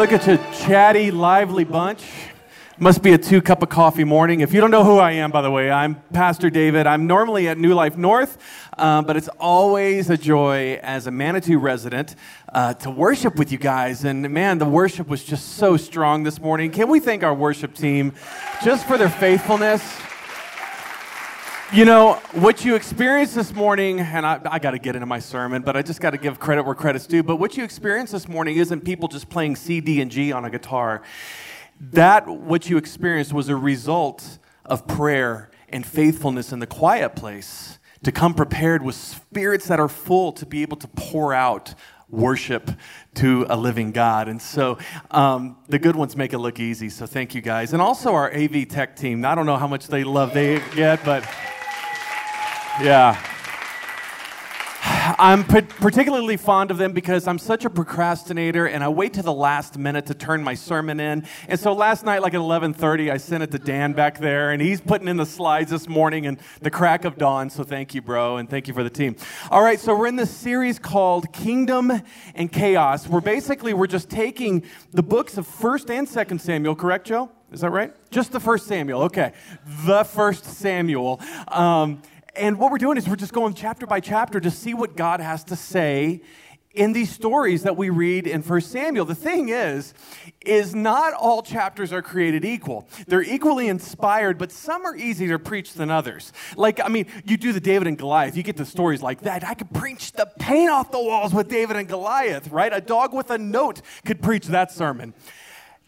Look at you, chatty, lively bunch. Must be a two cup of coffee morning. If you don't know who I am, by the way, I'm Pastor David. I'm normally at New Life North, um, but it's always a joy as a Manitou resident uh, to worship with you guys. And man, the worship was just so strong this morning. Can we thank our worship team just for their faithfulness? You know, what you experienced this morning, and I, I got to get into my sermon, but I just got to give credit where credit's due. But what you experienced this morning isn't people just playing C, D, and G on a guitar. That, what you experienced, was a result of prayer and faithfulness in the quiet place to come prepared with spirits that are full to be able to pour out worship to a living God. And so um, the good ones make it look easy. So thank you guys. And also our AV tech team. I don't know how much they love they get, but. Yeah. I'm particularly fond of them because I'm such a procrastinator and I wait to the last minute to turn my sermon in. And so last night, like at 11:30, I sent it to Dan back there, and he's putting in the slides this morning and the crack of dawn. So thank you, bro, and thank you for the team. All right, so we're in this series called Kingdom and Chaos. We're basically we're just taking the books of First and Second Samuel. Correct, Joe? Is that right? Just the First Samuel. Okay, the First Samuel. Um, and what we're doing is we're just going chapter by chapter to see what God has to say in these stories that we read in 1 Samuel. The thing is, is not all chapters are created equal. They're equally inspired, but some are easier to preach than others. Like, I mean, you do the David and Goliath, you get the stories like that. I could preach the paint off the walls with David and Goliath, right? A dog with a note could preach that sermon.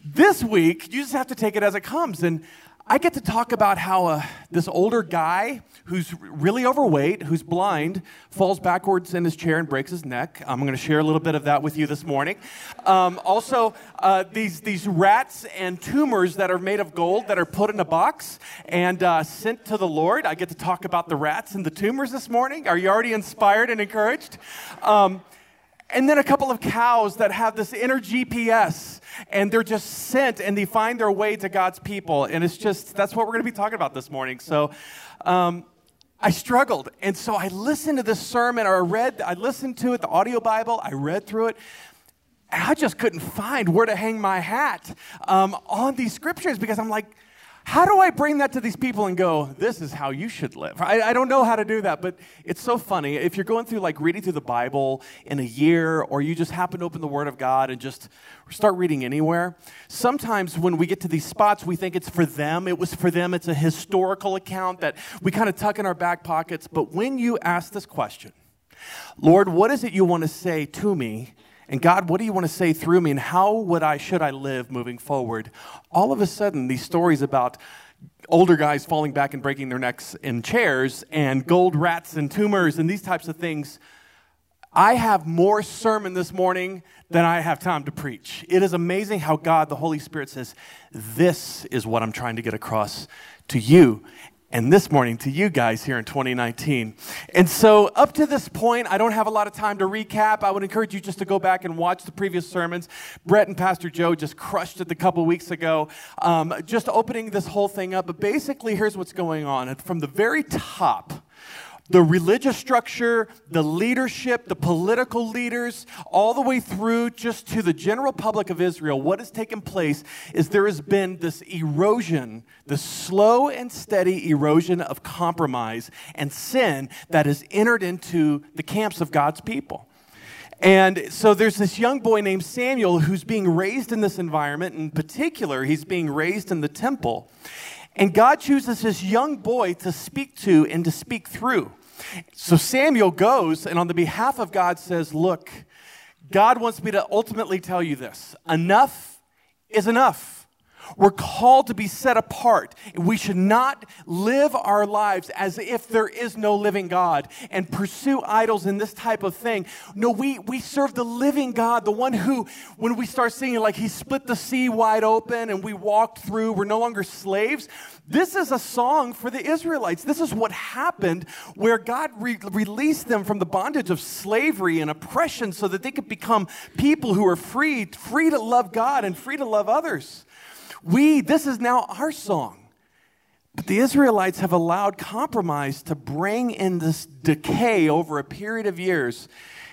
This week, you just have to take it as it comes. And I get to talk about how uh, this older guy who's really overweight, who's blind, falls backwards in his chair and breaks his neck. I'm going to share a little bit of that with you this morning. Um, also, uh, these, these rats and tumors that are made of gold that are put in a box and uh, sent to the Lord. I get to talk about the rats and the tumors this morning. Are you already inspired and encouraged? Um, and then a couple of cows that have this inner GPS and they're just sent and they find their way to God's people. And it's just, that's what we're going to be talking about this morning. So, um, I struggled. And so I listened to this sermon, or I read, I listened to it, the audio Bible, I read through it. And I just couldn't find where to hang my hat um, on these scriptures because I'm like, how do I bring that to these people and go, this is how you should live? I, I, don't know how to do that, but it's so funny. If you're going through like reading through the Bible in a year, or you just happen to open the Word of God and just start reading anywhere, sometimes when we get to these spots, we think it's for them. It was for them. It's a historical account that we kind of tuck in our back pockets. But when you ask this question, Lord, what is it you want to say to me? And God, what do you want to say through me? And how would I, should I live moving forward? All of a sudden, these stories about older guys falling back and breaking their necks in chairs and gold rats and tumors and these types of things. I have more sermon this morning than I have time to preach. It is amazing how God, the Holy Spirit, says, This is what I'm trying to get across to you and this morning to you guys here in 2019. And so, up to this point, I don't have a lot of time to recap. I would encourage you just to go back and watch the previous sermons. Brett and Pastor Joe just crushed it a couple weeks ago, um, just opening this whole thing up. But basically, here's what's going on. From the very top, the religious structure, the leadership, the political leaders, all the way through just to the general public of Israel, what has taken place is there has been this erosion, the slow and steady erosion of compromise and sin that has entered into the camps of God's people. And so there's this young boy named Samuel who's being raised in this environment. In particular, he's being raised in the temple. And God chooses this young boy to speak to and to speak through. So Samuel goes and, on the behalf of God, says, Look, God wants me to ultimately tell you this enough is enough. We're called to be set apart. We should not live our lives as if there is no living God and pursue idols and this type of thing. No, we, we serve the living God, the one who, when we start singing, like He split the sea wide open and we walked through, we're no longer slaves. This is a song for the Israelites. This is what happened where God re- released them from the bondage of slavery and oppression so that they could become people who are free, free to love God and free to love others. We, this is now our song. But the Israelites have allowed compromise to bring in this decay over a period of years.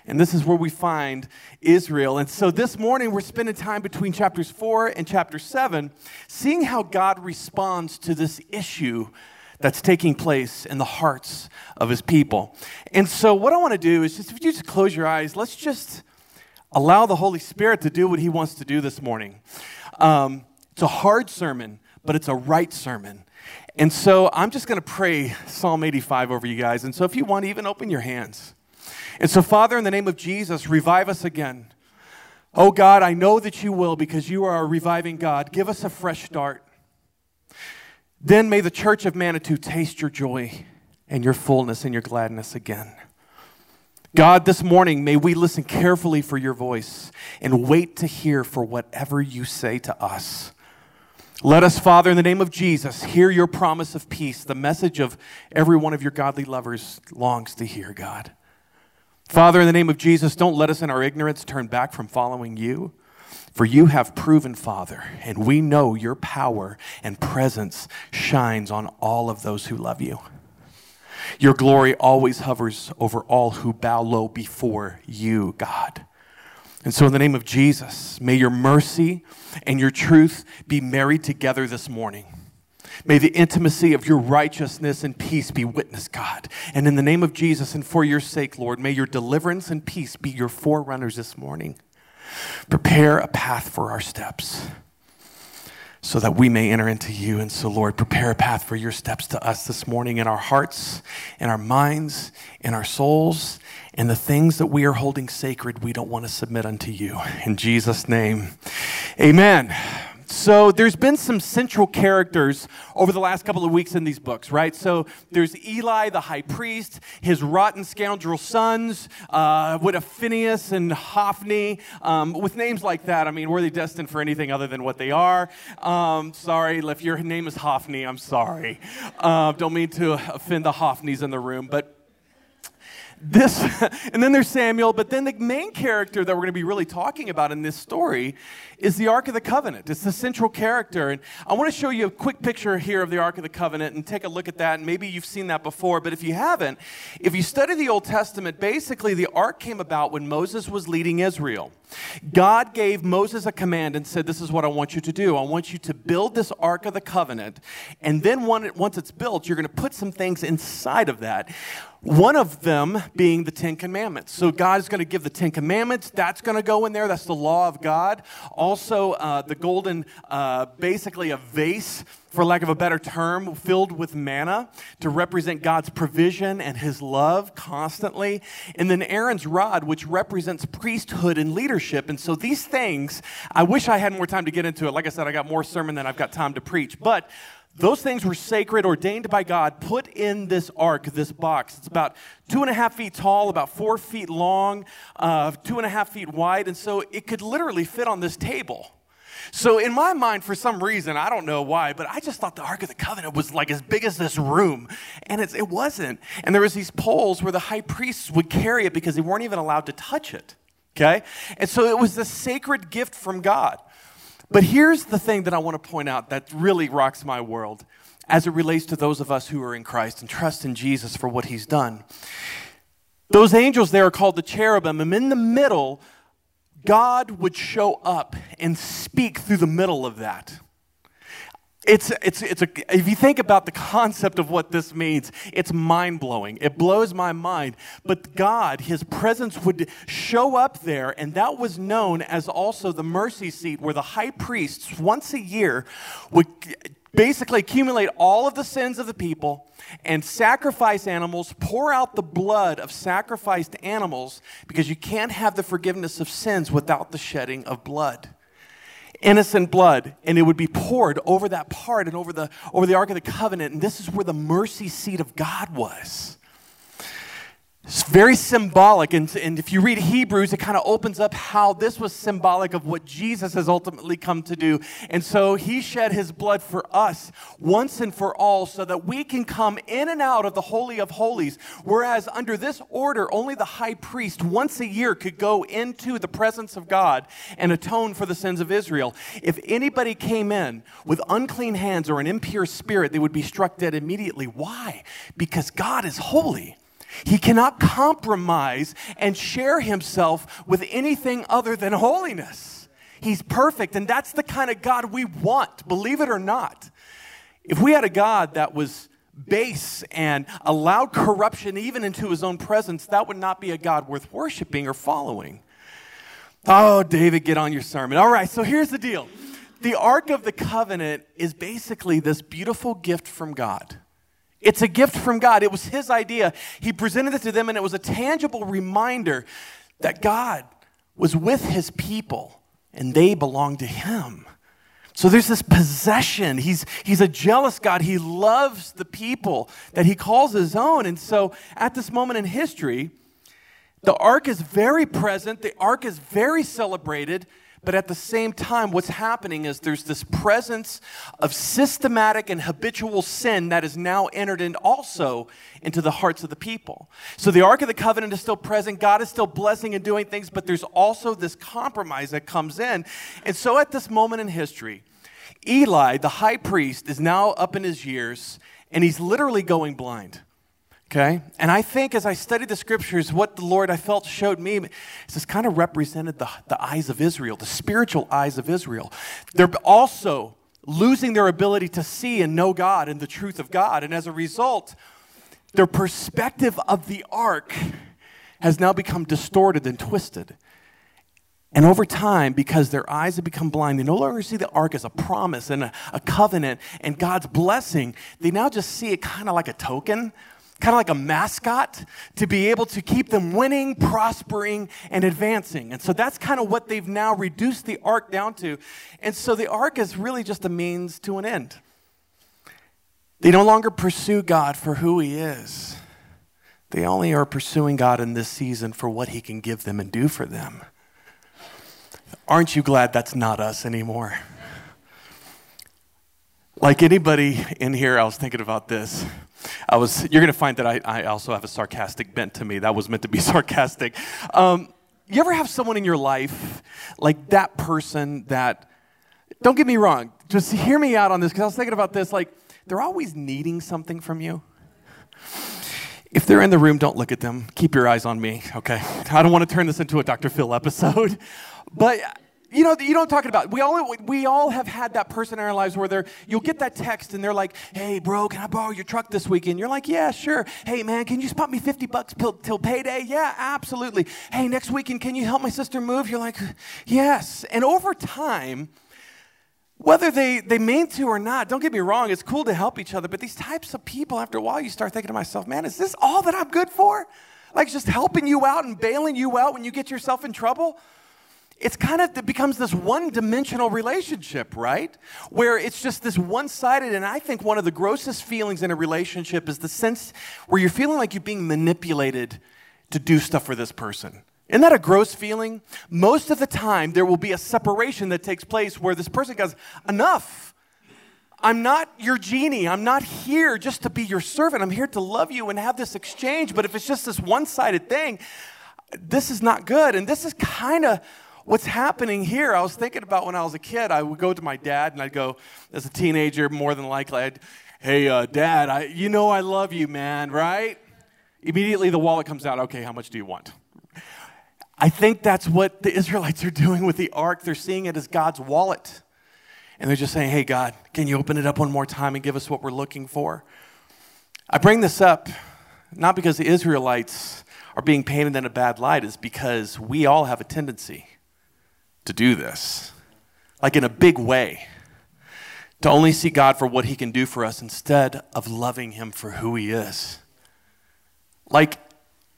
And this is where we find Israel. And so this morning, we're spending time between chapters 4 and chapter 7, seeing how God responds to this issue that's taking place in the hearts of his people. And so, what I want to do is just, if you just close your eyes, let's just allow the Holy Spirit to do what he wants to do this morning. Um, it's a hard sermon, but it's a right sermon. And so I'm just going to pray Psalm 85 over you guys. And so if you want, even open your hands. And so, Father, in the name of Jesus, revive us again. Oh God, I know that you will because you are a reviving God. Give us a fresh start. Then may the church of Manitou taste your joy and your fullness and your gladness again. God, this morning, may we listen carefully for your voice and wait to hear for whatever you say to us. Let us, Father, in the name of Jesus, hear your promise of peace, the message of every one of your godly lovers longs to hear, God. Father, in the name of Jesus, don't let us in our ignorance turn back from following you. For you have proven, Father, and we know your power and presence shines on all of those who love you. Your glory always hovers over all who bow low before you, God. And so, in the name of Jesus, may your mercy and your truth be married together this morning. May the intimacy of your righteousness and peace be witnessed, God. And in the name of Jesus and for your sake, Lord, may your deliverance and peace be your forerunners this morning. Prepare a path for our steps so that we may enter into you. And so, Lord, prepare a path for your steps to us this morning in our hearts, in our minds, in our souls, and the things that we are holding sacred, we don't want to submit unto you. In Jesus' name, amen. So there's been some central characters over the last couple of weeks in these books, right? So there's Eli, the high priest, his rotten scoundrel sons, uh, with a Phineas and Hophni. Um, with names like that, I mean, were they destined for anything other than what they are? Um, sorry, if your name is Hophni, I'm sorry. Uh, don't mean to offend the Hophnis in the room, but this, and then there's Samuel, but then the main character that we're going to be really talking about in this story is the Ark of the Covenant. It's the central character. And I want to show you a quick picture here of the Ark of the Covenant and take a look at that. And maybe you've seen that before, but if you haven't, if you study the Old Testament, basically the Ark came about when Moses was leading Israel. God gave Moses a command and said, This is what I want you to do. I want you to build this Ark of the Covenant. And then once it's built, you're going to put some things inside of that. One of them being the Ten Commandments. So God is going to give the Ten Commandments. That's going to go in there. That's the law of God. Also, uh, the golden, uh, basically a vase, for lack of a better term, filled with manna to represent God's provision and his love constantly. And then Aaron's rod, which represents priesthood and leadership. And so these things, I wish I had more time to get into it. Like I said, I got more sermon than I've got time to preach. But those things were sacred, ordained by God, put in this ark, this box. It's about two and a half feet tall, about four feet long, uh, two and a half feet wide, and so it could literally fit on this table. So, in my mind, for some reason, I don't know why, but I just thought the Ark of the Covenant was like as big as this room. And it wasn't. And there was these poles where the high priests would carry it because they weren't even allowed to touch it. Okay? And so it was a sacred gift from God. But here's the thing that I want to point out that really rocks my world as it relates to those of us who are in Christ and trust in Jesus for what he's done. Those angels there are called the cherubim, and in the middle, God would show up and speak through the middle of that. It's, it's, it's a, if you think about the concept of what this means, it's mind blowing. It blows my mind. But God, His presence would show up there, and that was known as also the mercy seat, where the high priests once a year would basically accumulate all of the sins of the people and sacrifice animals, pour out the blood of sacrificed animals, because you can't have the forgiveness of sins without the shedding of blood innocent blood and it would be poured over that part and over the over the ark of the covenant and this is where the mercy seat of god was It's very symbolic. And, and if you read Hebrews, it kind of opens up how this was symbolic of what Jesus has ultimately come to do. And so he shed his blood for us once and for all so that we can come in and out of the Holy of Holies. Whereas under this order, only the high priest once a year could go into the presence of God and atone for the sins of Israel. If anybody came in with unclean hands or an impure spirit, they would be struck dead immediately. Why? Because God is holy. He cannot compromise and share himself with anything other than holiness. He's perfect, and that's the kind of God we want, believe it or not. If we had a God that was base and allowed corruption even into his own presence, that would not be a God worth worshiping or following. Oh, David, get on your sermon. All right, so here's the deal the Ark of the Covenant is basically this beautiful gift from God. It's a gift from God. It was his idea. He presented it to them, and it was a tangible reminder that God was with his people and they belonged to him. So there's this possession. He's, he's a jealous God. He loves the people that he calls his own. And so at this moment in history, the ark is very present, the ark is very celebrated, but at the same time, what's happening is there's this presence of systematic and habitual sin that is now entered in also into the hearts of the people. So the Ark of the Covenant is still present. God is still blessing and doing things, but there's also this compromise that comes in. And so at this moment in history, Eli, the high priest, is now up in his years and he's literally going blind. Okay? And I think as I studied the scriptures, what the Lord I felt showed me is this kind of represented the, the eyes of Israel, the spiritual eyes of Israel. They're also losing their ability to see and know God and the truth of God. And as a result, their perspective of the ark has now become distorted and twisted. And over time, because their eyes have become blind, they no longer see the ark as a promise and a, a covenant and God's blessing. They now just see it kind of like a token kind of like a mascot to be able to keep them winning, prospering, and advancing. And so that's kind of what they've now reduced the ark down to. And so the ark is really just a means to an end. They no longer pursue God for who He is, they only are pursuing God in this season for what He can give them and do for them. Aren't you glad that's not us anymore? Like anybody in here, I was thinking about this. I was, you're going to find that I, I also have a sarcastic bent to me. That was meant to be sarcastic. Um, you ever have someone in your life, like that person that, don't get me wrong, just hear me out on this, because I was thinking about this, like, they're always needing something from you. If they're in the room, don't look at them. Keep your eyes on me, okay? I don't want to turn this into a Dr. Phil episode. But you know, you I'm talking about. We all, we all have had that person in our lives where they're, you'll get that text and they're like, hey, bro, can I borrow your truck this weekend? You're like, yeah, sure. Hey, man, can you spot me 50 bucks till, till payday? Yeah, absolutely. Hey, next weekend, can you help my sister move? You're like, yes. And over time, whether they, they mean to or not, don't get me wrong, it's cool to help each other, but these types of people, after a while, you start thinking to myself, man, is this all that I'm good for? Like just helping you out and bailing you out when you get yourself in trouble? It's kind of it becomes this one-dimensional relationship, right? Where it's just this one-sided and I think one of the grossest feelings in a relationship is the sense where you're feeling like you're being manipulated to do stuff for this person. Isn't that a gross feeling? Most of the time there will be a separation that takes place where this person goes, "Enough. I'm not your genie. I'm not here just to be your servant. I'm here to love you and have this exchange. But if it's just this one sided thing, this is not good. And this is kind of what's happening here, I was thinking about when I was a kid. I would go to my dad and I'd go, as a teenager, more than likely, I'd, hey, uh, dad, I, you know I love you, man, right? Immediately the wallet comes out, okay, how much do you want? I think that's what the Israelites are doing with the ark. They're seeing it as God's wallet. And they're just saying, hey, God, can you open it up one more time and give us what we're looking for? I bring this up not because the Israelites are being painted in a bad light, is because we all have a tendency to do this, like in a big way, to only see God for what He can do for us instead of loving Him for who He is. Like,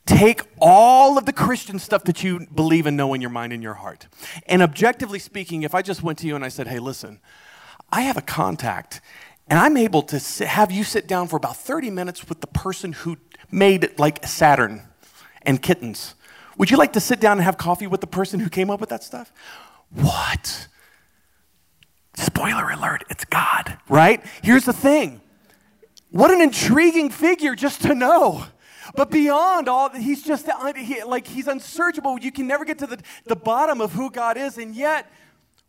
take all of the Christian stuff that you believe and know in your mind and your heart. And objectively speaking, if I just went to you and I said, hey, listen, I have a contact and I'm able to sit, have you sit down for about 30 minutes with the person who made like Saturn and kittens. Would you like to sit down and have coffee with the person who came up with that stuff? What? Spoiler alert, it's God, right? Here's the thing. What an intriguing figure just to know. But beyond all, he's just like he's unsearchable. You can never get to the, the bottom of who God is, and yet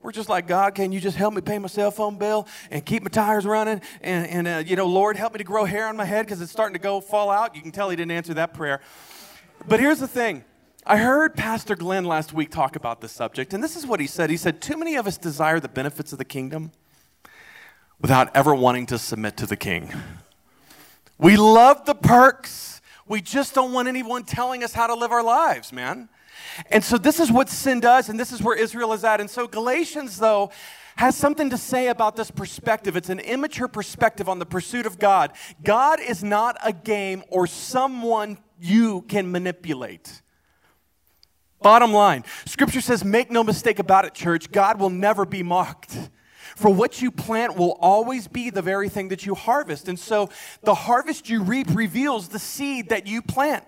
we're just like, God, can you just help me pay my cell phone bill and keep my tires running? And, and uh, you know, Lord, help me to grow hair on my head because it's starting to go fall out. You can tell he didn't answer that prayer. But here's the thing I heard Pastor Glenn last week talk about this subject, and this is what he said. He said, Too many of us desire the benefits of the kingdom without ever wanting to submit to the king. We love the perks, we just don't want anyone telling us how to live our lives, man. And so this is what sin does, and this is where Israel is at. And so Galatians, though, has something to say about this perspective. It's an immature perspective on the pursuit of God. God is not a game or someone you can manipulate. Bottom line, scripture says, make no mistake about it, church, God will never be mocked. For what you plant will always be the very thing that you harvest. And so the harvest you reap reveals the seed that you plant.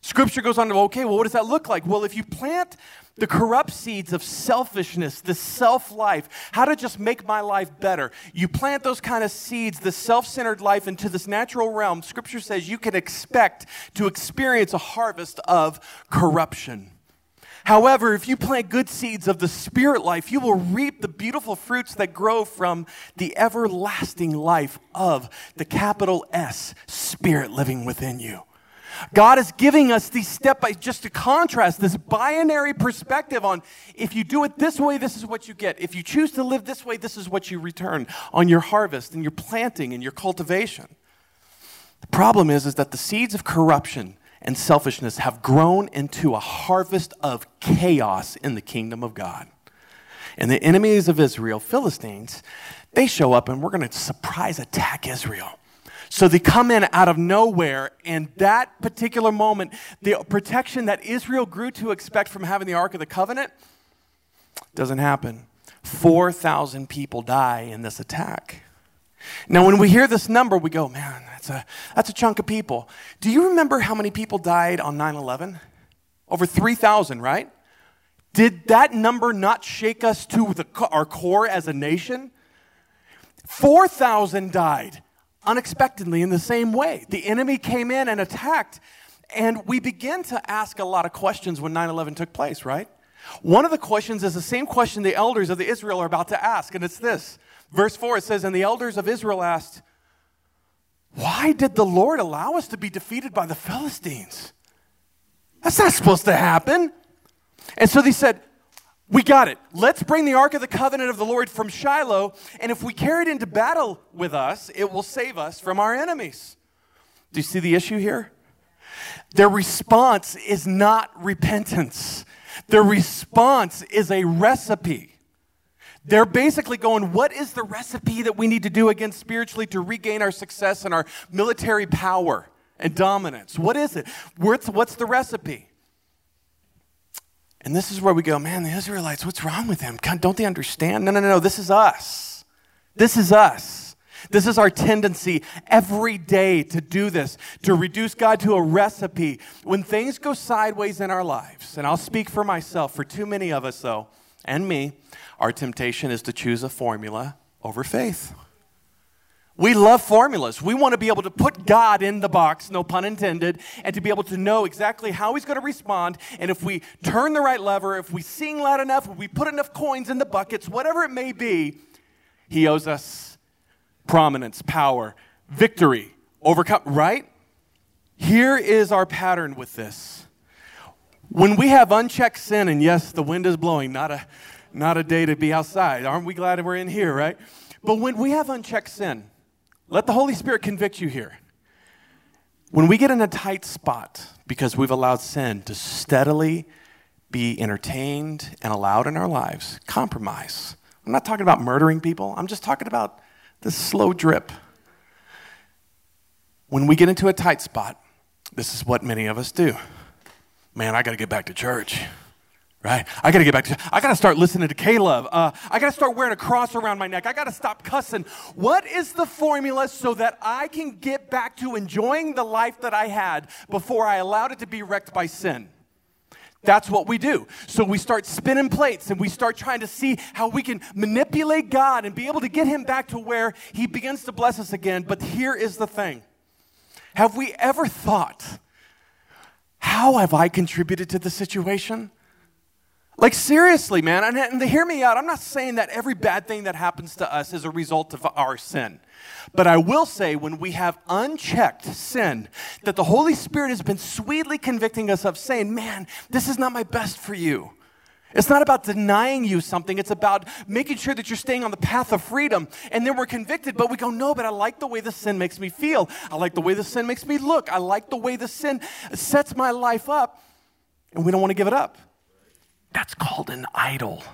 Scripture goes on to, okay, well, what does that look like? Well, if you plant the corrupt seeds of selfishness, the self life, how to just make my life better, you plant those kind of seeds, the self centered life into this natural realm, Scripture says you can expect to experience a harvest of corruption. However, if you plant good seeds of the spirit life, you will reap the beautiful fruits that grow from the everlasting life of the capital S, Spirit living within you. God is giving us these step by just to contrast this binary perspective on if you do it this way, this is what you get. If you choose to live this way, this is what you return on your harvest and your planting and your cultivation. The problem is, is that the seeds of corruption and selfishness have grown into a harvest of chaos in the kingdom of God. And the enemies of Israel, Philistines, they show up and we're going to surprise attack Israel. So they come in out of nowhere, and that particular moment, the protection that Israel grew to expect from having the Ark of the Covenant doesn't happen. 4,000 people die in this attack. Now, when we hear this number, we go, man, that's a, that's a chunk of people. Do you remember how many people died on 9 11? Over 3,000, right? Did that number not shake us to the, our core as a nation? 4,000 died unexpectedly in the same way. The enemy came in and attacked, and we begin to ask a lot of questions when 9 11 took place, right? One of the questions is the same question the elders of the Israel are about to ask, and it's this. Verse 4 it says, And the elders of Israel asked, Why did the Lord allow us to be defeated by the Philistines? That's not supposed to happen. And so they said, we got it. Let's bring the Ark of the Covenant of the Lord from Shiloh, and if we carry it into battle with us, it will save us from our enemies. Do you see the issue here? Their response is not repentance, their response is a recipe. They're basically going, What is the recipe that we need to do again spiritually to regain our success and our military power and dominance? What is it? What's, what's the recipe? And this is where we go, man, the Israelites, what's wrong with them? Don't they understand? No, no, no, no. This is us. This is us. This is our tendency every day to do this, to reduce God to a recipe. When things go sideways in our lives, and I'll speak for myself, for too many of us, though, and me, our temptation is to choose a formula over faith. We love formulas. We want to be able to put God in the box, no pun intended, and to be able to know exactly how He's going to respond. And if we turn the right lever, if we sing loud enough, if we put enough coins in the buckets, whatever it may be, He owes us prominence, power, victory, overcome, right? Here is our pattern with this. When we have unchecked sin, and yes, the wind is blowing, not a, not a day to be outside. Aren't we glad we're in here, right? But when we have unchecked sin, let the Holy Spirit convict you here. When we get in a tight spot because we've allowed sin to steadily be entertained and allowed in our lives, compromise. I'm not talking about murdering people, I'm just talking about the slow drip. When we get into a tight spot, this is what many of us do. Man, I got to get back to church, right? I got to get back to, I got to start listening to K-LOVE. Uh, I got to start wearing a cross around my neck. I got to stop cussing. What is the formula so that I can get back to enjoying the life that I had before I allowed it to be wrecked by sin? That's what we do. So we start spinning plates and we start trying to see how we can manipulate God and be able to get Him back to where He begins to bless us again. But here is the thing Have we ever thought, how have I contributed to the situation? Like, seriously, man, and, and hear me out. I'm not saying that every bad thing that happens to us is a result of our sin. But I will say, when we have unchecked sin, that the Holy Spirit has been sweetly convicting us of saying, man, this is not my best for you. It's not about denying you something. It's about making sure that you're staying on the path of freedom. And then we're convicted, but we go, no, but I like the way the sin makes me feel. I like the way the sin makes me look. I like the way the sin sets my life up. And we don't want to give it up. That's called an idol.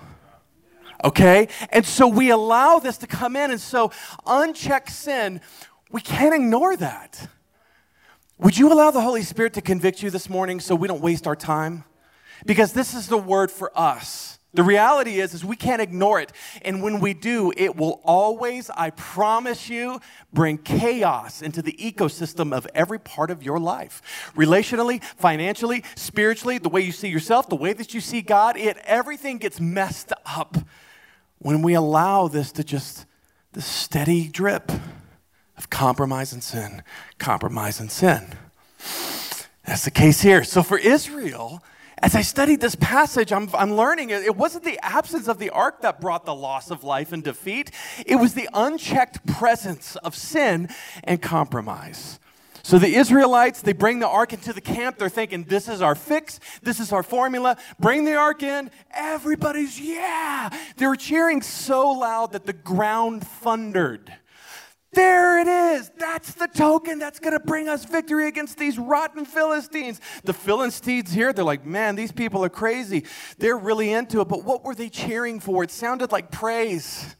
Okay? And so we allow this to come in. And so, unchecked sin, we can't ignore that. Would you allow the Holy Spirit to convict you this morning so we don't waste our time? Because this is the word for us. The reality is, is we can't ignore it. And when we do, it will always, I promise you, bring chaos into the ecosystem of every part of your life. Relationally, financially, spiritually, the way you see yourself, the way that you see God, it everything gets messed up when we allow this to just the steady drip of compromise and sin, compromise and sin. That's the case here. So for Israel, as I studied this passage, I'm, I'm learning it, it wasn't the absence of the ark that brought the loss of life and defeat, it was the unchecked presence of sin and compromise. So the Israelites, they bring the ark into the camp. They're thinking, this is our fix. This is our formula. Bring the ark in. Everybody's, yeah. They were cheering so loud that the ground thundered. That's the token that's going to bring us victory against these rotten Philistines. The Philistines here, they're like, man, these people are crazy. They're really into it. But what were they cheering for? It sounded like praise.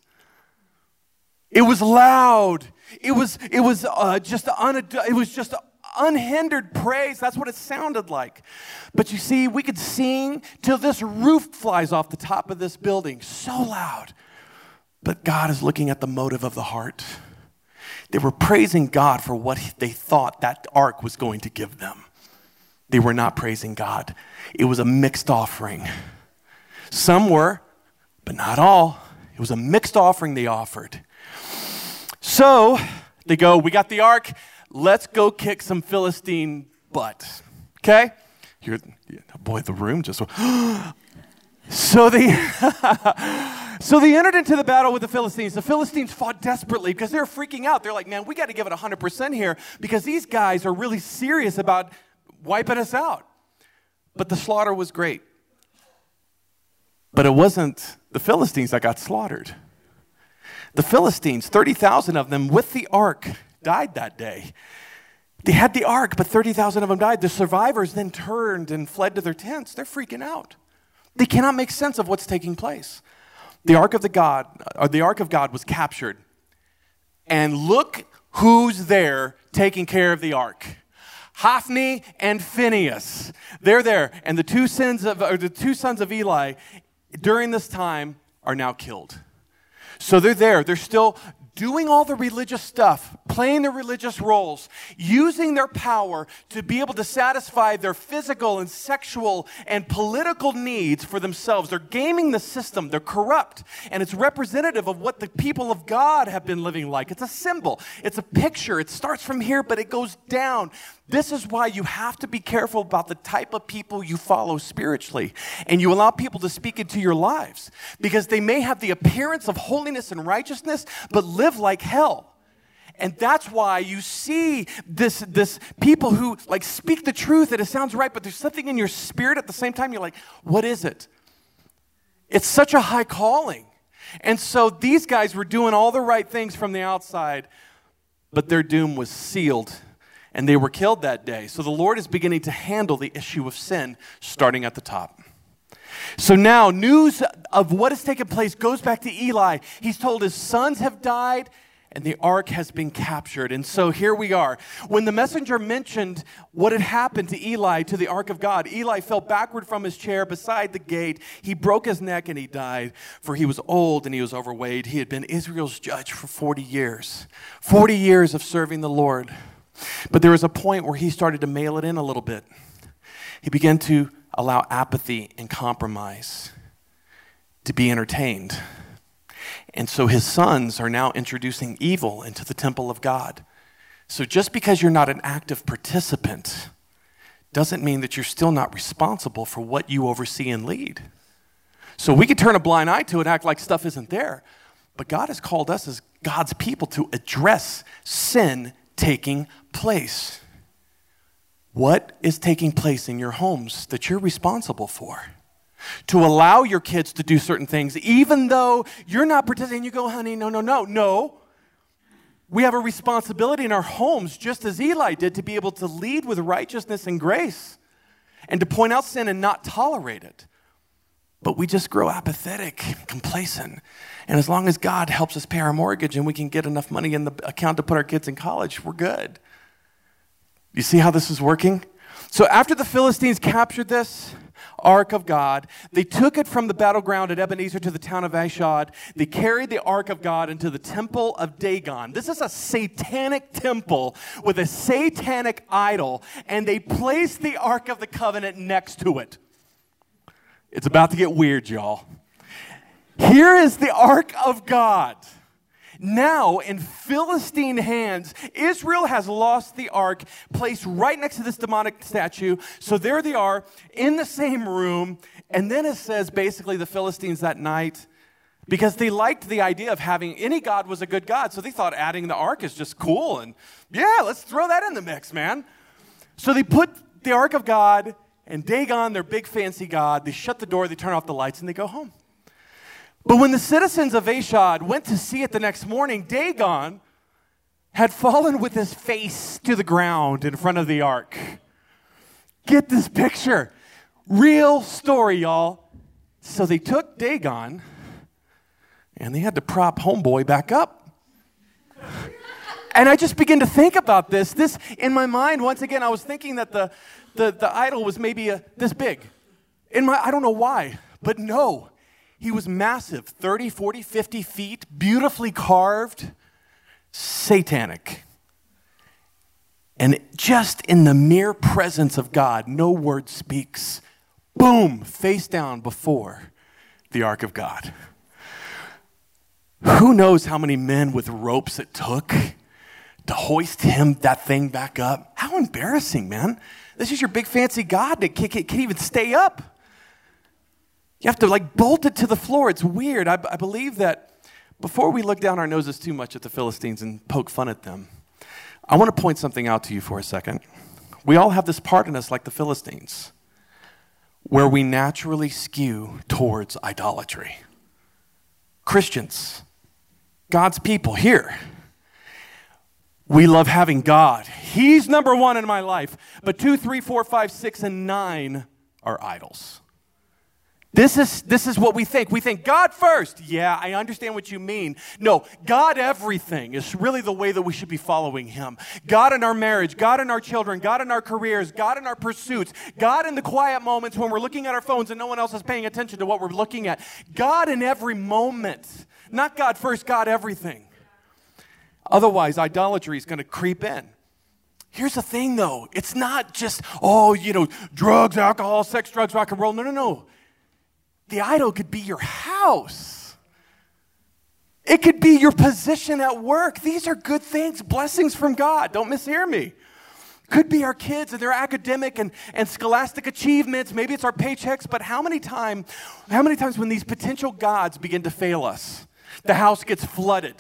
It was loud. It was, it was uh, just un- it was just unhindered praise. That's what it sounded like. But you see, we could sing till this roof flies off the top of this building. So loud. But God is looking at the motive of the heart. They were praising God for what they thought that ark was going to give them. They were not praising God. It was a mixed offering. Some were, but not all. It was a mixed offering they offered. So they go, We got the ark. Let's go kick some Philistine butt. Okay? You're, boy, the room just. Oh, so they. So they entered into the battle with the Philistines. The Philistines fought desperately because they're freaking out. They're like, man, we got to give it 100% here because these guys are really serious about wiping us out. But the slaughter was great. But it wasn't the Philistines that got slaughtered. The Philistines, 30,000 of them with the ark, died that day. They had the ark, but 30,000 of them died. The survivors then turned and fled to their tents. They're freaking out. They cannot make sense of what's taking place. The ark of the God, or the ark of God was captured. And look who's there taking care of the ark. Hophni and Phineas. They're there. And the two sons of or the two sons of Eli during this time are now killed. So they're there. They're still doing all the religious stuff, playing the religious roles, using their power to be able to satisfy their physical and sexual and political needs for themselves. They're gaming the system, they're corrupt, and it's representative of what the people of God have been living like. It's a symbol, it's a picture. It starts from here, but it goes down. This is why you have to be careful about the type of people you follow spiritually. And you allow people to speak into your lives because they may have the appearance of holiness and righteousness, but like hell. And that's why you see this, this people who like speak the truth and it sounds right, but there's something in your spirit at the same time. You're like, what is it? It's such a high calling. And so these guys were doing all the right things from the outside, but their doom was sealed and they were killed that day. So the Lord is beginning to handle the issue of sin starting at the top. So now, news of what has taken place goes back to Eli. He's told his sons have died and the ark has been captured. And so here we are. When the messenger mentioned what had happened to Eli, to the ark of God, Eli fell backward from his chair beside the gate. He broke his neck and he died, for he was old and he was overweight. He had been Israel's judge for 40 years, 40 years of serving the Lord. But there was a point where he started to mail it in a little bit. He began to allow apathy and compromise to be entertained. And so his sons are now introducing evil into the temple of God. So just because you're not an active participant doesn't mean that you're still not responsible for what you oversee and lead. So we could turn a blind eye to it, act like stuff isn't there. But God has called us as God's people to address sin taking place. What is taking place in your homes that you're responsible for? To allow your kids to do certain things, even though you're not participating, you go, honey, no, no, no, no. We have a responsibility in our homes, just as Eli did, to be able to lead with righteousness and grace and to point out sin and not tolerate it. But we just grow apathetic, complacent. And as long as God helps us pay our mortgage and we can get enough money in the account to put our kids in college, we're good. You see how this is working? So after the Philistines captured this ark of God, they took it from the battleground at Ebenezer to the town of Ashdod. They carried the ark of God into the temple of Dagon. This is a satanic temple with a satanic idol, and they placed the ark of the covenant next to it. It's about to get weird, y'all. Here is the ark of God. Now, in Philistine hands, Israel has lost the ark, placed right next to this demonic statue. So there they are in the same room. And then it says basically the Philistines that night, because they liked the idea of having any God was a good God. So they thought adding the ark is just cool. And yeah, let's throw that in the mix, man. So they put the ark of God and Dagon, their big fancy God, they shut the door, they turn off the lights, and they go home. But when the citizens of Ashdod went to see it the next morning, Dagon had fallen with his face to the ground in front of the ark. Get this picture. Real story, y'all. So they took Dagon and they had to prop Homeboy back up. and I just began to think about this. This, in my mind, once again, I was thinking that the, the, the idol was maybe a, this big. In my, I don't know why, but no. He was massive 30, 40, 50 feet, beautifully carved, satanic. And just in the mere presence of God, no word speaks. Boom, face down before the ark of God. Who knows how many men with ropes it took to hoist him that thing back up? How embarrassing, man. This is your big fancy God that can't, can't even stay up. You have to like bolt it to the floor. It's weird. I, I believe that before we look down our noses too much at the Philistines and poke fun at them, I want to point something out to you for a second. We all have this part in us, like the Philistines, where we naturally skew towards idolatry. Christians, God's people here, we love having God. He's number one in my life. But two, three, four, five, six, and nine are idols. This is, this is what we think. We think God first. Yeah, I understand what you mean. No, God everything is really the way that we should be following Him. God in our marriage, God in our children, God in our careers, God in our pursuits, God in the quiet moments when we're looking at our phones and no one else is paying attention to what we're looking at. God in every moment. Not God first, God everything. Otherwise, idolatry is going to creep in. Here's the thing though it's not just, oh, you know, drugs, alcohol, sex, drugs, rock and roll. No, no, no. The idol could be your house. It could be your position at work. These are good things, blessings from God. Don't mishear me. Could be our kids and their academic and, and scholastic achievements. Maybe it's our paychecks, but how many time, how many times when these potential gods begin to fail us, the house gets flooded,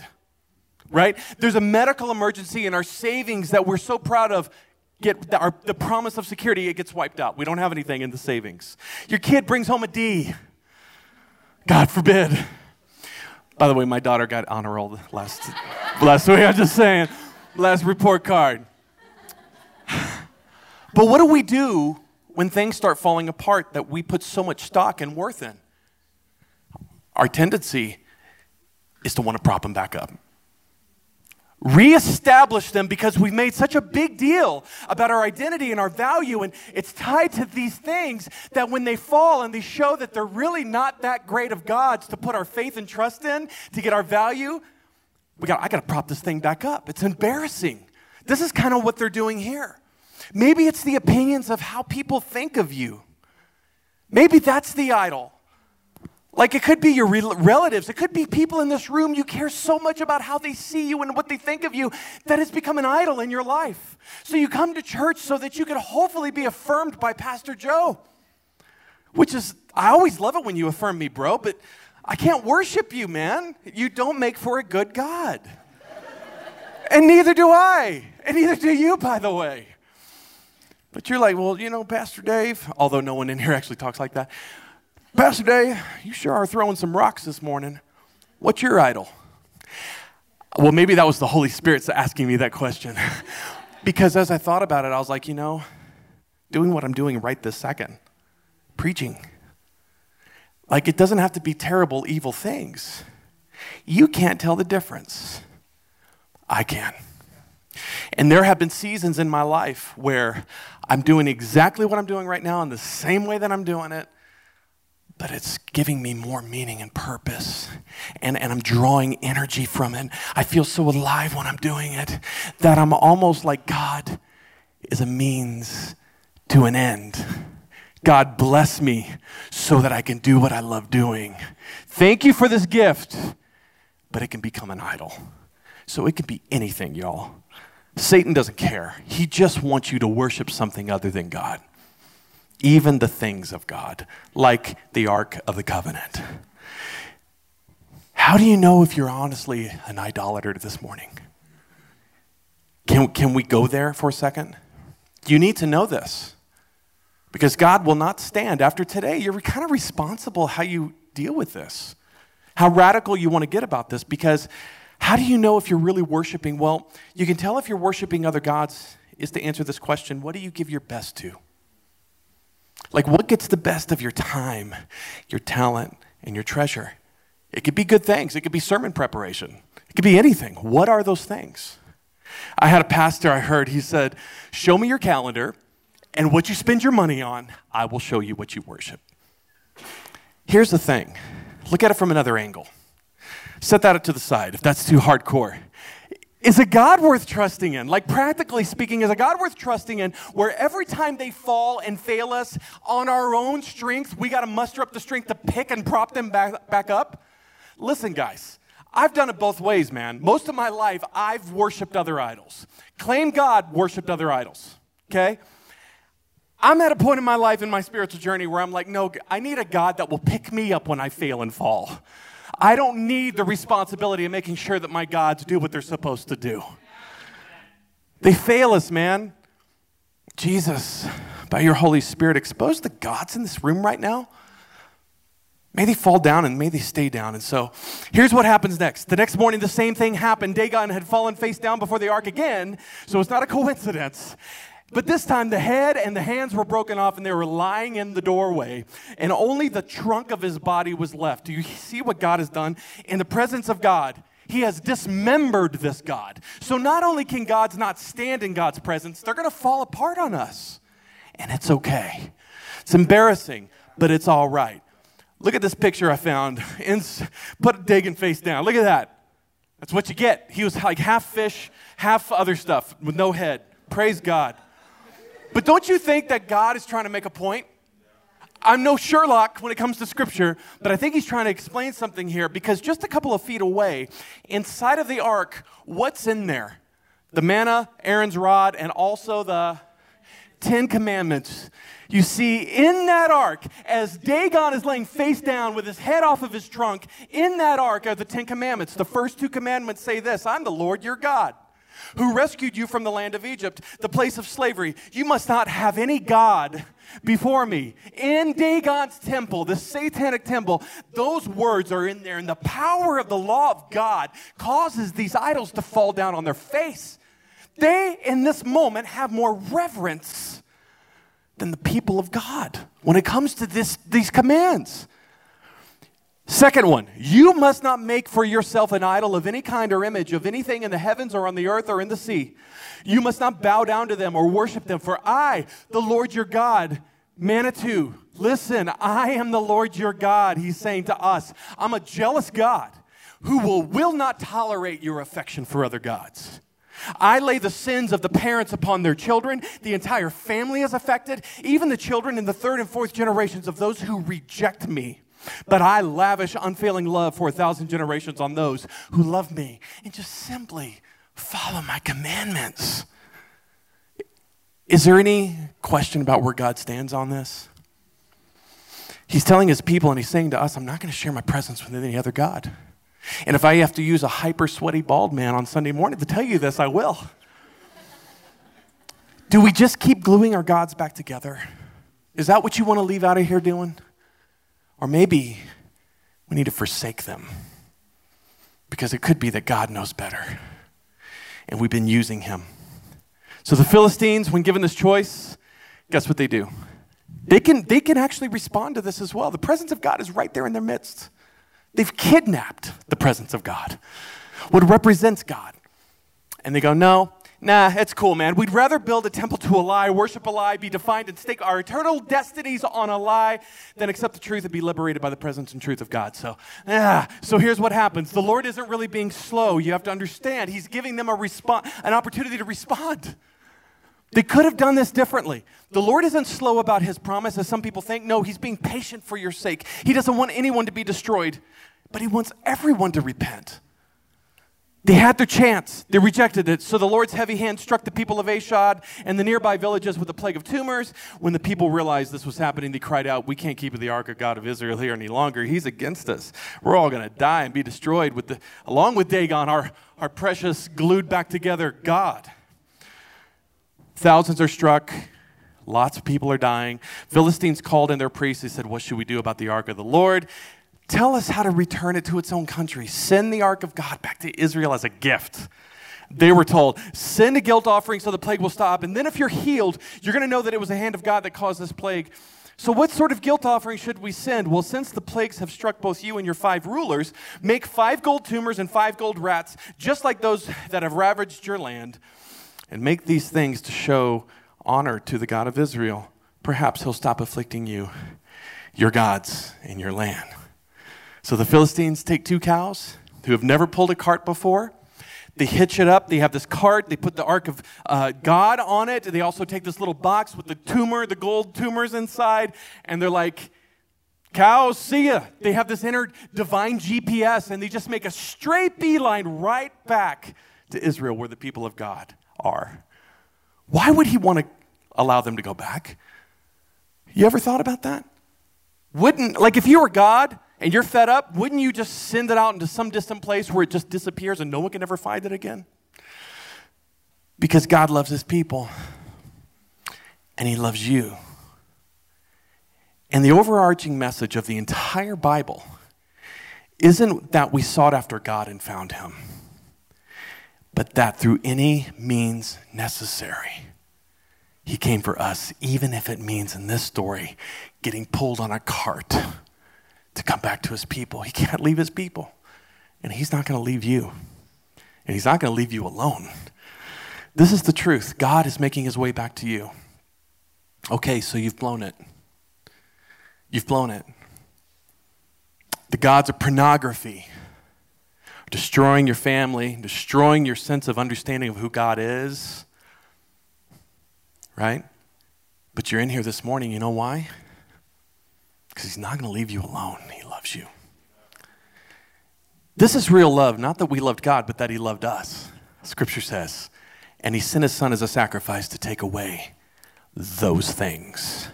right? There's a medical emergency and our savings that we're so proud of get the, our, the promise of security, it gets wiped out. We don't have anything in the savings. Your kid brings home a D God forbid. By the way, my daughter got honor roll last, last week. I'm just saying, last report card. But what do we do when things start falling apart that we put so much stock and worth in? Our tendency is to want to prop them back up. Reestablish them because we've made such a big deal about our identity and our value, and it's tied to these things that when they fall and they show that they're really not that great of gods to put our faith and trust in to get our value, we got, I got to prop this thing back up. It's embarrassing. This is kind of what they're doing here. Maybe it's the opinions of how people think of you. Maybe that's the idol. Like it could be your relatives, it could be people in this room you care so much about how they see you and what they think of you that it's become an idol in your life. So you come to church so that you can hopefully be affirmed by Pastor Joe. Which is, I always love it when you affirm me, bro, but I can't worship you, man. You don't make for a good God. and neither do I. And neither do you, by the way. But you're like, well, you know, Pastor Dave, although no one in here actually talks like that. Pastor Dave, you sure are throwing some rocks this morning. What's your idol? Well, maybe that was the Holy Spirit asking me that question. because as I thought about it, I was like, you know, doing what I'm doing right this second, preaching. Like, it doesn't have to be terrible, evil things. You can't tell the difference. I can. And there have been seasons in my life where I'm doing exactly what I'm doing right now in the same way that I'm doing it, but it's giving me more meaning and purpose. And, and I'm drawing energy from it. I feel so alive when I'm doing it that I'm almost like God is a means to an end. God bless me so that I can do what I love doing. Thank you for this gift, but it can become an idol. So it can be anything, y'all. Satan doesn't care. He just wants you to worship something other than God even the things of God, like the Ark of the Covenant. How do you know if you're honestly an idolater this morning? Can, can we go there for a second? You need to know this because God will not stand after today. You're kind of responsible how you deal with this, how radical you want to get about this because how do you know if you're really worshiping? Well, you can tell if you're worshiping other gods is to answer this question what do you give your best to? Like, what gets the best of your time, your talent, and your treasure? It could be good things, it could be sermon preparation, it could be anything. What are those things? I had a pastor I heard, he said, Show me your calendar, and what you spend your money on, I will show you what you worship. Here's the thing look at it from another angle. Set that to the side if that's too hardcore. Is a God worth trusting in? Like, practically speaking, is a God worth trusting in where every time they fall and fail us on our own strength, we got to muster up the strength to pick and prop them back, back up? Listen, guys, I've done it both ways, man. Most of my life, I've worshiped other idols. Claim God worshiped other idols, okay? I'm at a point in my life in my spiritual journey where I'm like, no, I need a God that will pick me up when I fail and fall. I don't need the responsibility of making sure that my gods do what they're supposed to do. They fail us, man. Jesus, by your Holy Spirit, expose the gods in this room right now. May they fall down and may they stay down. And so here's what happens next. The next morning, the same thing happened. Dagon had fallen face down before the ark again, so it's not a coincidence. But this time the head and the hands were broken off and they were lying in the doorway, and only the trunk of his body was left. Do you see what God has done? In the presence of God, he has dismembered this God. So not only can gods not stand in God's presence, they're going to fall apart on us. And it's okay. It's embarrassing, but it's all right. Look at this picture I found. Put Dagon face down. Look at that. That's what you get. He was like half fish, half other stuff with no head. Praise God. But don't you think that God is trying to make a point? I'm no Sherlock when it comes to scripture, but I think he's trying to explain something here because just a couple of feet away, inside of the ark, what's in there? The manna, Aaron's rod, and also the Ten Commandments. You see, in that ark, as Dagon is laying face down with his head off of his trunk, in that ark are the Ten Commandments. The first two commandments say this I'm the Lord your God who rescued you from the land of Egypt, the place of slavery. You must not have any God before me. In Dagon's temple, the satanic temple, those words are in there, and the power of the law of God causes these idols to fall down on their face. They, in this moment, have more reverence than the people of God when it comes to this, these commands. Second one, you must not make for yourself an idol of any kind or image of anything in the heavens or on the earth or in the sea. You must not bow down to them or worship them, for I, the Lord your God, Manitou, listen, I am the Lord your God, he's saying to us. I'm a jealous God who will, will not tolerate your affection for other gods. I lay the sins of the parents upon their children. The entire family is affected, even the children in the third and fourth generations of those who reject me. But I lavish unfailing love for a thousand generations on those who love me and just simply follow my commandments. Is there any question about where God stands on this? He's telling his people and he's saying to us, I'm not going to share my presence with any other God. And if I have to use a hyper sweaty bald man on Sunday morning to tell you this, I will. Do we just keep gluing our gods back together? Is that what you want to leave out of here doing? Or maybe we need to forsake them because it could be that God knows better and we've been using him. So the Philistines, when given this choice, guess what they do? They can, they can actually respond to this as well. The presence of God is right there in their midst. They've kidnapped the presence of God, what represents God. And they go, No, nah, it's cool, man. We'd rather build a temple to a lie, worship a lie, be defined, and stake our eternal destinies on a lie than accept the truth and be liberated by the presence and truth of God. So, yeah. So here's what happens the Lord isn't really being slow. You have to understand, He's giving them a response, an opportunity to respond. They could have done this differently. The Lord isn't slow about his promise, as some people think. No, he's being patient for your sake. He doesn't want anyone to be destroyed, but he wants everyone to repent. They had their chance. They rejected it. So the Lord's heavy hand struck the people of Ashdod and the nearby villages with a plague of tumors. When the people realized this was happening, they cried out, We can't keep the ark of God of Israel here any longer. He's against us. We're all going to die and be destroyed with the, along with Dagon, our, our precious, glued back together God. Thousands are struck. Lots of people are dying. Philistines called in their priests. They said, What should we do about the ark of the Lord? Tell us how to return it to its own country. Send the ark of God back to Israel as a gift. They were told, send a guilt offering so the plague will stop. And then if you're healed, you're going to know that it was the hand of God that caused this plague. So, what sort of guilt offering should we send? Well, since the plagues have struck both you and your five rulers, make five gold tumors and five gold rats, just like those that have ravaged your land, and make these things to show honor to the God of Israel. Perhaps he'll stop afflicting you, your gods, and your land. So the Philistines take two cows who have never pulled a cart before. They hitch it up. They have this cart. They put the ark of uh, God on it. They also take this little box with the tumor, the gold tumors inside, and they're like, Cows, see ya. They have this inner divine GPS, and they just make a straight beeline right back to Israel, where the people of God are. Why would he want to allow them to go back? You ever thought about that? Wouldn't, like, if you were God, and you're fed up, wouldn't you just send it out into some distant place where it just disappears and no one can ever find it again? Because God loves his people and he loves you. And the overarching message of the entire Bible isn't that we sought after God and found him, but that through any means necessary, he came for us, even if it means in this story getting pulled on a cart to come back to his people. He can't leave his people. And he's not going to leave you. And he's not going to leave you alone. This is the truth. God is making his way back to you. Okay, so you've blown it. You've blown it. The gods of pornography destroying your family, destroying your sense of understanding of who God is. Right? But you're in here this morning, you know why? Because he's not going to leave you alone. He loves you. This is real love, not that we loved God, but that he loved us. Scripture says, and he sent his son as a sacrifice to take away those things.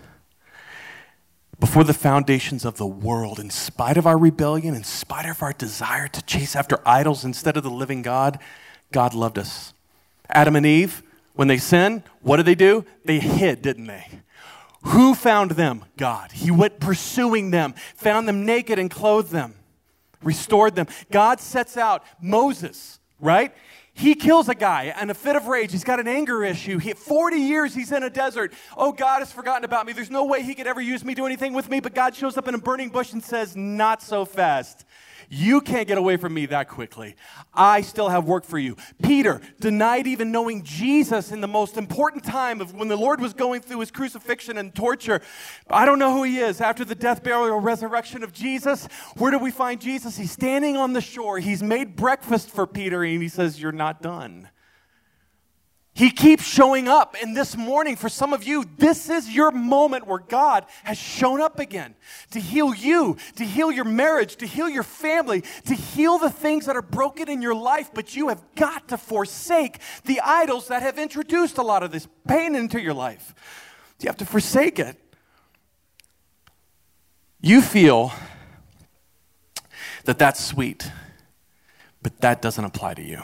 Before the foundations of the world, in spite of our rebellion, in spite of our desire to chase after idols instead of the living God, God loved us. Adam and Eve, when they sinned, what did they do? They hid, didn't they? Who found them? God. He went pursuing them, found them naked and clothed them, restored them. God sets out Moses, right? He kills a guy in a fit of rage. He's got an anger issue. He, 40 years he's in a desert. Oh, God has forgotten about me. There's no way he could ever use me, do anything with me. But God shows up in a burning bush and says, Not so fast. You can't get away from me that quickly. I still have work for you. Peter denied even knowing Jesus in the most important time of when the Lord was going through his crucifixion and torture. I don't know who he is. After the death, burial, resurrection of Jesus, where do we find Jesus? He's standing on the shore. He's made breakfast for Peter and he says, You're not done. He keeps showing up. And this morning, for some of you, this is your moment where God has shown up again to heal you, to heal your marriage, to heal your family, to heal the things that are broken in your life. But you have got to forsake the idols that have introduced a lot of this pain into your life. You have to forsake it. You feel that that's sweet, but that doesn't apply to you.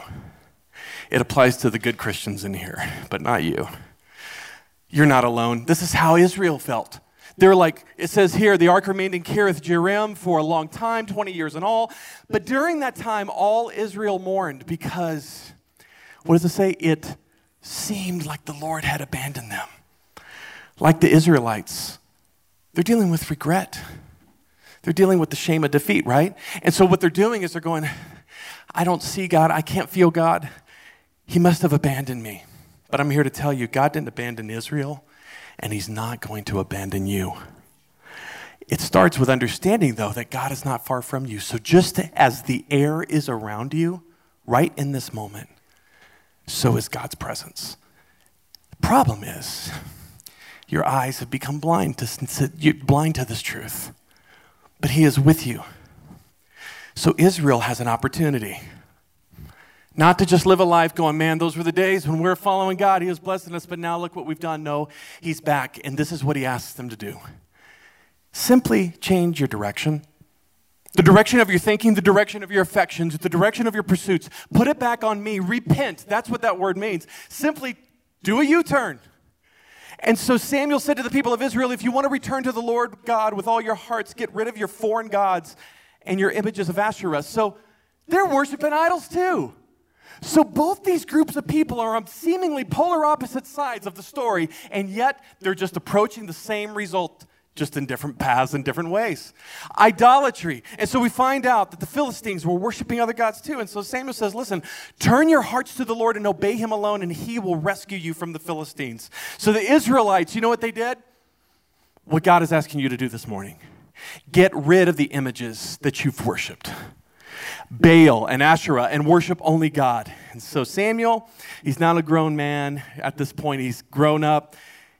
It applies to the good Christians in here, but not you. You're not alone. This is how Israel felt. They're like, it says here, the ark remained in Kiriath Jearim for a long time, 20 years in all. But during that time, all Israel mourned because, what does it say? It seemed like the Lord had abandoned them. Like the Israelites, they're dealing with regret. They're dealing with the shame of defeat, right? And so what they're doing is they're going, I don't see God. I can't feel God. He must have abandoned me. But I'm here to tell you God didn't abandon Israel, and He's not going to abandon you. It starts with understanding, though, that God is not far from you. So just as the air is around you, right in this moment, so is God's presence. The problem is, your eyes have become blind to, you're blind to this truth. But He is with you. So Israel has an opportunity. Not to just live a life going, man, those were the days when we are following God. He was blessing us, but now look what we've done. No, He's back, and this is what He asks them to do. Simply change your direction. The direction of your thinking, the direction of your affections, the direction of your pursuits. Put it back on me. Repent. That's what that word means. Simply do a U turn. And so Samuel said to the people of Israel, If you want to return to the Lord God with all your hearts, get rid of your foreign gods and your images of Asherah. So they're worshiping idols too. So both these groups of people are on seemingly polar opposite sides of the story, and yet they're just approaching the same result, just in different paths and different ways. Idolatry. And so we find out that the Philistines were worshiping other gods too. And so Samuel says, Listen, turn your hearts to the Lord and obey him alone, and he will rescue you from the Philistines. So the Israelites, you know what they did? What God is asking you to do this morning. Get rid of the images that you've worshiped. Baal and Asherah and worship only God. And so Samuel, he's not a grown man at this point, he's grown up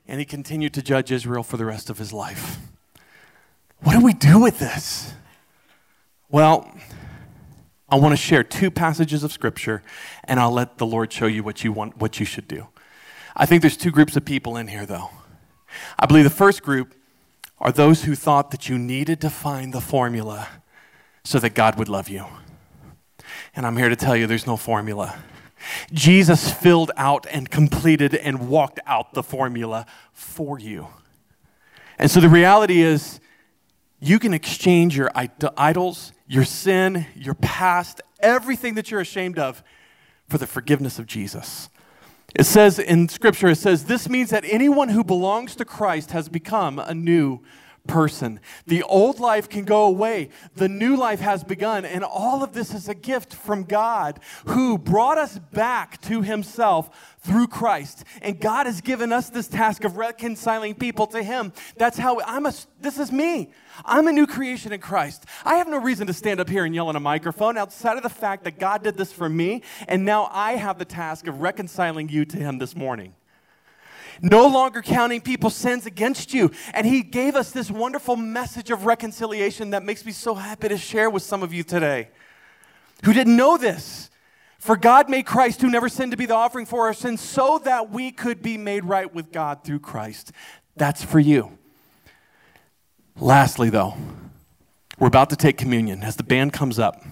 and he continued to judge Israel for the rest of his life. What do we do with this? Well, I want to share two passages of scripture and I'll let the Lord show you what you want what you should do. I think there's two groups of people in here though. I believe the first group are those who thought that you needed to find the formula so that God would love you. And I'm here to tell you there's no formula. Jesus filled out and completed and walked out the formula for you. And so the reality is, you can exchange your idols, your sin, your past, everything that you're ashamed of for the forgiveness of Jesus. It says in Scripture, it says, This means that anyone who belongs to Christ has become a new person. The old life can go away, the new life has begun, and all of this is a gift from God who brought us back to Himself through Christ. And God has given us this task of reconciling people to Him. That's how I'm a, this is me. I'm a new creation in Christ. I have no reason to stand up here and yell in a microphone outside of the fact that God did this for me, and now I have the task of reconciling you to Him this morning no longer counting people's sins against you. And he gave us this wonderful message of reconciliation that makes me so happy to share with some of you today who didn't know this. For God made Christ, who never sinned, to be the offering for our sins so that we could be made right with God through Christ. That's for you. Lastly, though, we're about to take communion as the band comes up.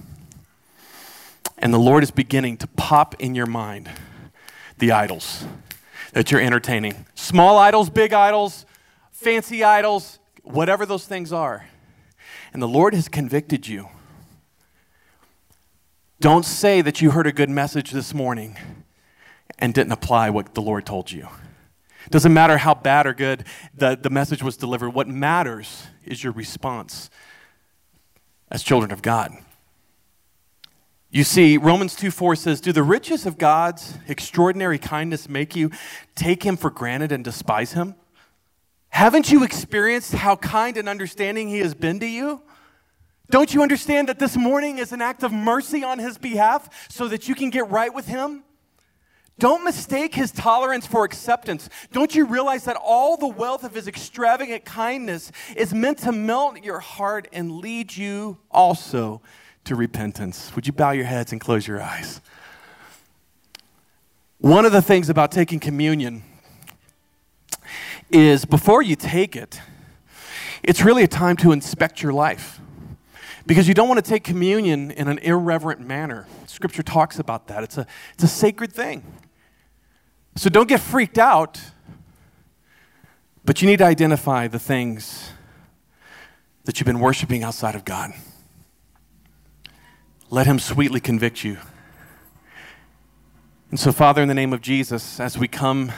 And the Lord is beginning to pop in your mind the idols that you're entertaining. Small idols, big idols, fancy idols, whatever those things are. And the Lord has convicted you Don't say that you heard a good message this morning and didn't apply what the Lord told you. Doesn't matter how bad or good the, the message was delivered. What matters is your response as children of God. You see, Romans 2 4 says, Do the riches of God's extraordinary kindness make you take him for granted and despise him? Haven't you experienced how kind and understanding he has been to you? Don't you understand that this morning is an act of mercy on his behalf so that you can get right with him? Don't mistake his tolerance for acceptance. Don't you realize that all the wealth of his extravagant kindness is meant to melt your heart and lead you also to repentance? Would you bow your heads and close your eyes? One of the things about taking communion is before you take it, it's really a time to inspect your life. Because you don't want to take communion in an irreverent manner. Scripture talks about that. It's a, it's a sacred thing. So don't get freaked out, but you need to identify the things that you've been worshiping outside of God. Let Him sweetly convict you. And so, Father, in the name of Jesus, as we come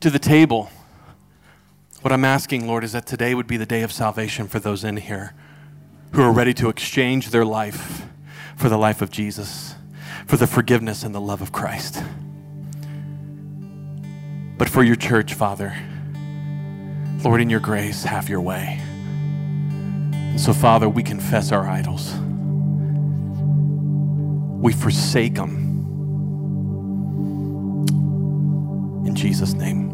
to the table, what I'm asking, Lord, is that today would be the day of salvation for those in here who are ready to exchange their life for the life of Jesus, for the forgiveness and the love of Christ but for your church, Father. Lord, in your grace, have your way. And so, Father, we confess our idols. We forsake them. In Jesus' name.